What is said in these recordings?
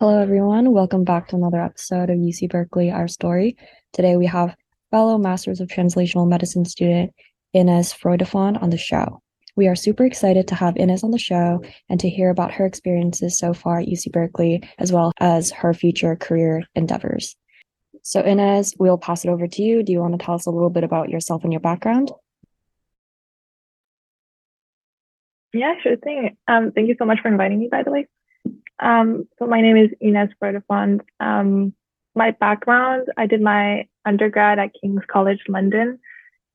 Hello, everyone. Welcome back to another episode of UC Berkeley, Our Story. Today we have fellow Masters of Translational Medicine student Ines Froidefond on the show. We are super excited to have Ines on the show and to hear about her experiences so far at UC Berkeley, as well as her future career endeavors. So, Ines, we'll pass it over to you. Do you want to tell us a little bit about yourself and your background? Yeah, sure thing. Um, thank you so much for inviting me, by the way. Um, so my name is Ines Froidefond. Um, my background, I did my undergrad at King's College London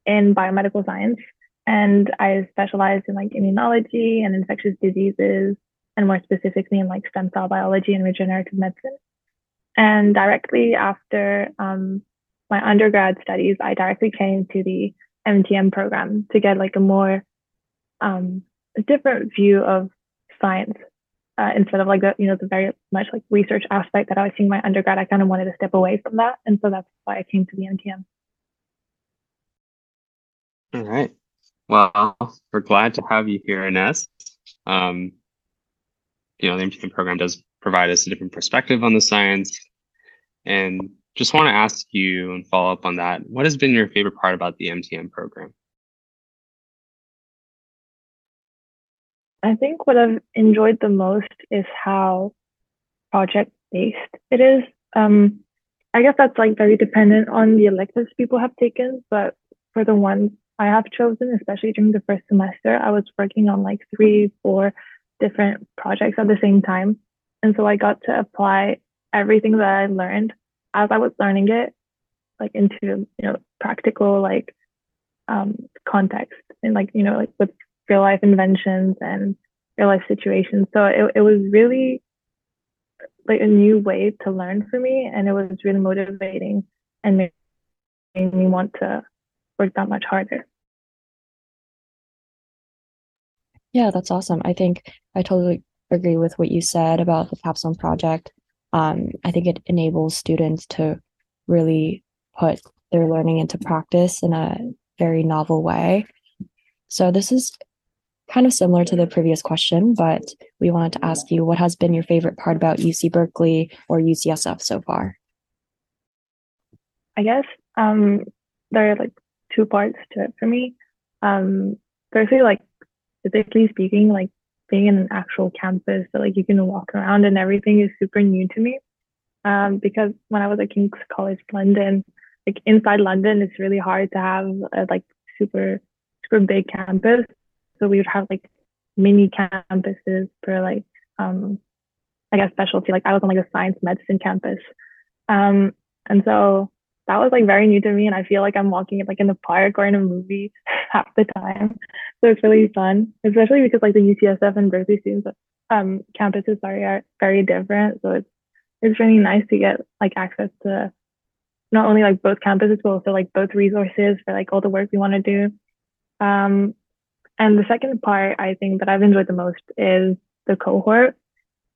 in biomedical science, and I specialized in like immunology and infectious diseases, and more specifically in like stem cell biology and regenerative medicine. And directly after um, my undergrad studies, I directly came to the MTM program to get like a more um, different view of science uh, instead of like the you know the very much like research aspect that I was seeing my undergrad. I kind of wanted to step away from that, and so that's why I came to the MTM. All right. Well, we're glad to have you here, Ines. Um, you know, the MTM program does provide us a different perspective on the science, and just want to ask you and follow up on that. What has been your favorite part about the MTM program? I think what I've enjoyed the most is how project based it is. Um, I guess that's like very dependent on the electives people have taken, but for the ones I have chosen, especially during the first semester, I was working on like three, four different projects at the same time. And so I got to apply everything that I learned as I was learning it, like into, you know, practical like um, context and like, you know, like with real life inventions and real life situations. So it, it was really like a new way to learn for me. And it was really motivating and made, me want to work that much harder. Yeah, that's awesome. I think I totally agree with what you said about the capstone project. Um, I think it enables students to really put their learning into practice in a very novel way. So this is kind of similar to the previous question, but we wanted to ask you what has been your favorite part about UC Berkeley or UCSF so far? I guess um, there are like two parts to it for me. Um, firstly, like physically speaking, like being in an actual campus that like you can walk around and everything is super new to me. Um, because when I was at King's College London, like inside London, it's really hard to have a like super super big campus so we would have like mini campuses for like um I guess specialty. Like I was on like a science medicine campus. Um and so that was like very new to me and I feel like I'm walking like in the park or in a movie half the time. So it's really fun, especially because like the UCSF and Berkeley students um campuses are, are very different. So it's it's really nice to get like access to not only like both campuses but also like both resources for like all the work we want to do. Um and the second part I think that I've enjoyed the most is the cohort.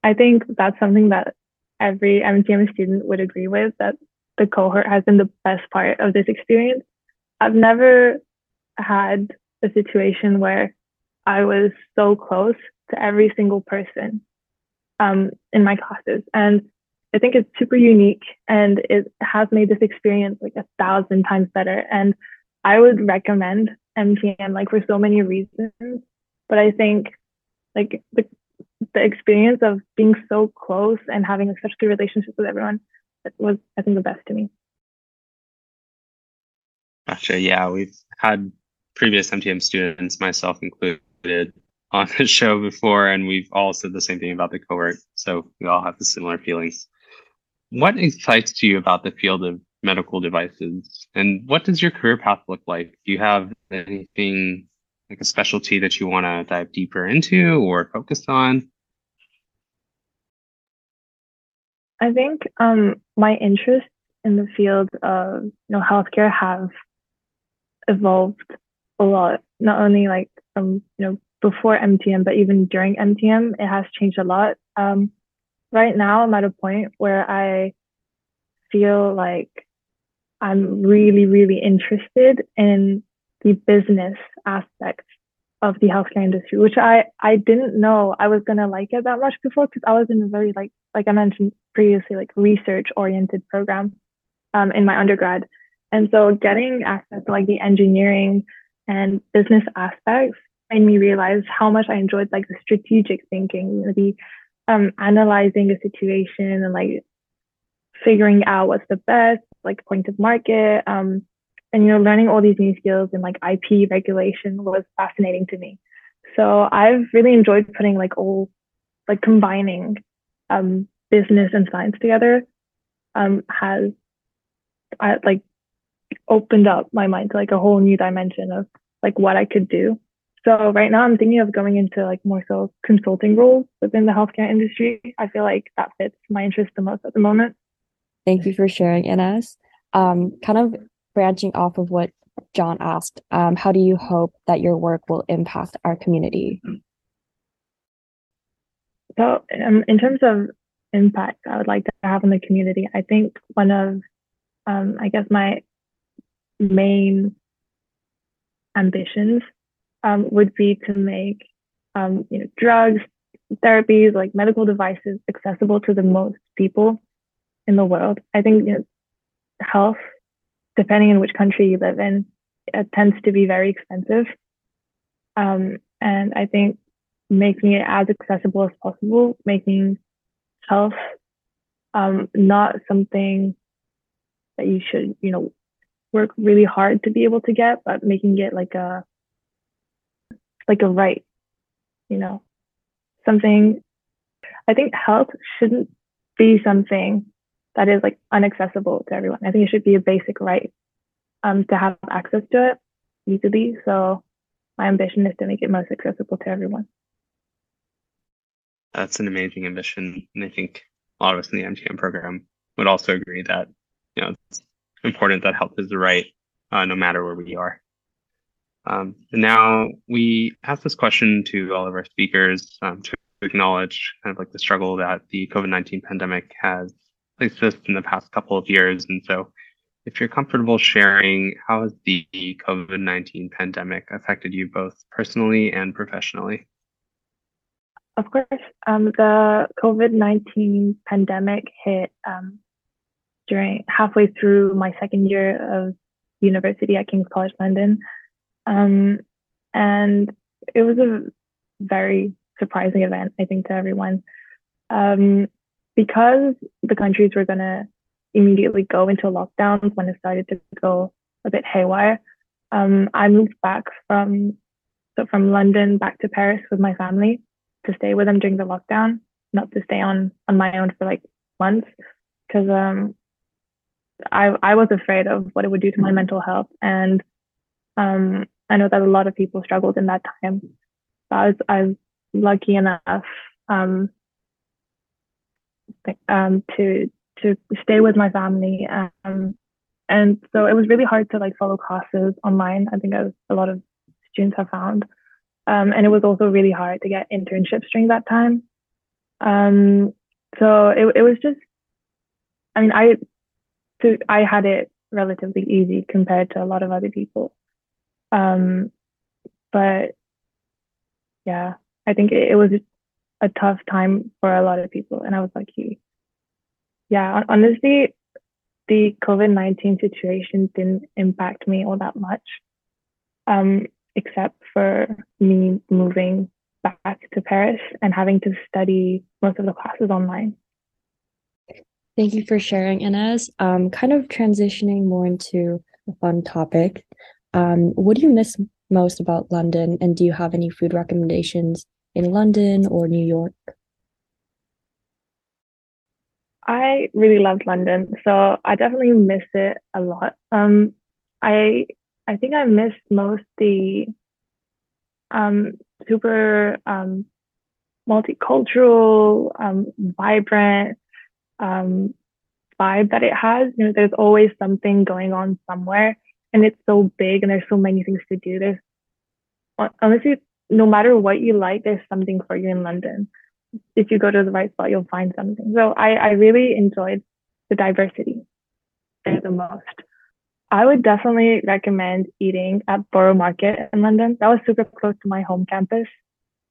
I think that's something that every MTM student would agree with that the cohort has been the best part of this experience. I've never had a situation where I was so close to every single person um, in my classes. And I think it's super unique and it has made this experience like a thousand times better. And I would recommend MTM like for so many reasons. But I think like the the experience of being so close and having such good relationships with everyone was I think the best to me. Gotcha. Yeah, we've had previous MTM students, myself included, on the show before, and we've all said the same thing about the cohort. So we all have the similar feelings. What excites you about the field of medical devices. And what does your career path look like? Do you have anything like a specialty that you want to dive deeper into or focus on? I think um, my interests in the field of you know healthcare have evolved a lot. Not only like from you know before MTM, but even during MTM, it has changed a lot. Um, right now, I'm at a point where I feel like I'm really, really interested in the business aspect of the healthcare industry, which I I didn't know I was gonna like it that much before because I was in a very like like I mentioned previously like research oriented program um, in my undergrad, and so getting access to like the engineering and business aspects made me realize how much I enjoyed like the strategic thinking, you know, the um, analyzing a situation and like figuring out what's the best like point of market um, and you know learning all these new skills and like ip regulation was fascinating to me. So i've really enjoyed putting like all like combining um, business and science together um, has I, like opened up my mind to like a whole new dimension of like what i could do. So right now i'm thinking of going into like more so consulting roles within the healthcare industry. I feel like that fits my interest the most at the moment Thank you for sharing, Ines. Um, kind of branching off of what John asked, um, how do you hope that your work will impact our community? So, um, in terms of impact I would like to have in the community, I think one of, um, I guess, my main ambitions um, would be to make, um, you know, drugs, therapies, like medical devices accessible to the most people in the world. I think you know, health, depending on which country you live in, it tends to be very expensive. Um, and I think making it as accessible as possible, making health um, not something that you should, you know, work really hard to be able to get, but making it like a like a right, you know, something. I think health shouldn't be something that is like unaccessible to everyone. I think it should be a basic right um, to have access to it easily. So my ambition is to make it most accessible to everyone. That's an amazing ambition, and I think a lot of us in the MTM program would also agree that you know it's important that health is the right, uh, no matter where we are. Um, now we ask this question to all of our speakers um, to acknowledge kind of like the struggle that the COVID nineteen pandemic has exist in the past couple of years. And so, if you're comfortable sharing, how has the COVID 19 pandemic affected you both personally and professionally? Of course, um, the COVID 19 pandemic hit um, during halfway through my second year of university at King's College London. Um, and it was a very surprising event, I think, to everyone. Um, because the countries were going to immediately go into lockdowns when it started to go a bit haywire, um, I moved back from so from London back to Paris with my family to stay with them during the lockdown, not to stay on on my own for like months, because um, I I was afraid of what it would do to my mental health, and um, I know that a lot of people struggled in that time. So I was I was lucky enough um, um, to to stay with my family. Um, and so it was really hard to like follow classes online. I think as a lot of students have found. Um, and it was also really hard to get internships during that time. Um, so it, it was just, I mean, I, so I had it relatively easy compared to a lot of other people. Um, but yeah, I think it, it was a tough time for a lot of people, and I was lucky. Yeah, honestly, the COVID 19 situation didn't impact me all that much, um, except for me moving back to Paris and having to study most of the classes online. Thank you for sharing, Ines. Um, kind of transitioning more into a fun topic. Um, what do you miss most about London, and do you have any food recommendations in London or New York? I really loved London, so I definitely miss it a lot. Um, I I think I miss most the um, super um, multicultural, um, vibrant um, vibe that it has. You know, there's always something going on somewhere, and it's so big, and there's so many things to do. There's honestly, no matter what you like, there's something for you in London. If you go to the right spot, you'll find something. So I, I really enjoyed the diversity the most. I would definitely recommend eating at Borough Market in London. That was super close to my home campus.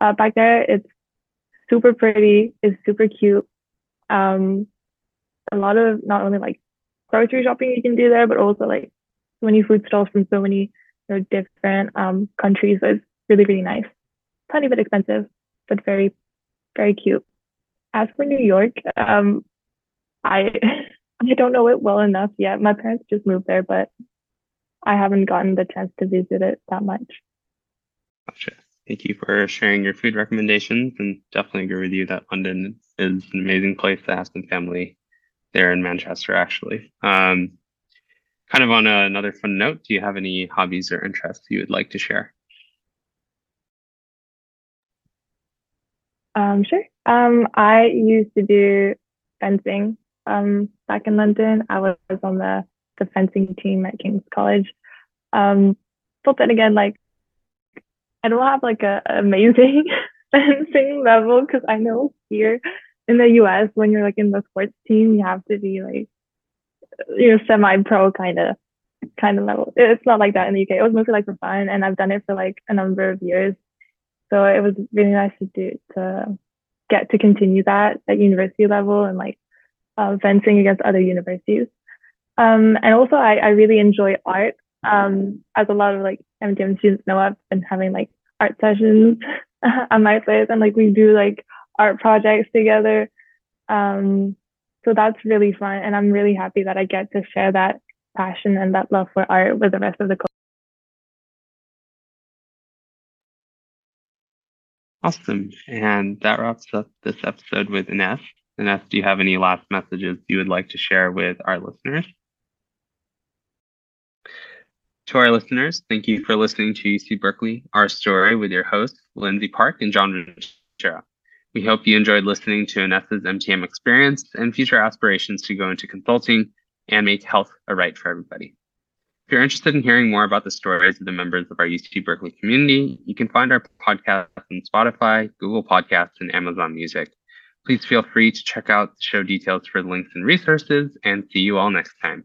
Uh, back there, it's super pretty, it's super cute. Um, a lot of not only like grocery shopping you can do there, but also like so many food stalls from so many you know, different um, countries. So it's really, really nice. Tiny bit expensive, but very, very cute. As for New York, um, I I don't know it well enough yet. My parents just moved there, but I haven't gotten the chance to visit it that much. Gotcha. Thank you for sharing your food recommendations and definitely agree with you that London is an amazing place to have some family there in Manchester, actually. Um, kind of on a, another fun note, do you have any hobbies or interests you would like to share? Um, sure. Um, I used to do fencing um, back in London. I was on the, the fencing team at King's College. Um, but then again, like, I don't have like a amazing fencing level because I know here in the US, when you're like in the sports team, you have to be like, you know, semi-pro kind of kind of level. It's not like that in the UK. It was mostly like for fun, and I've done it for like a number of years. So it was really nice to do to get to continue that at university level and like uh, fencing against other universities. Um, and also, I, I really enjoy art. Um, as a lot of like MTM students know, I've been having like art sessions at my place, and like we do like art projects together. Um, so that's really fun, and I'm really happy that I get to share that passion and that love for art with the rest of the. Awesome. And that wraps up this episode with Ines. Ines, do you have any last messages you would like to share with our listeners? To our listeners, thank you for listening to UC Berkeley, Our Story with your hosts, Lindsay Park and John Ventura. We hope you enjoyed listening to Ines's MTM experience and future aspirations to go into consulting and make health a right for everybody. If you're interested in hearing more about the stories of the members of our UC Berkeley community, you can find our podcast on Spotify, Google Podcasts, and Amazon Music. Please feel free to check out the show details for links and resources, and see you all next time.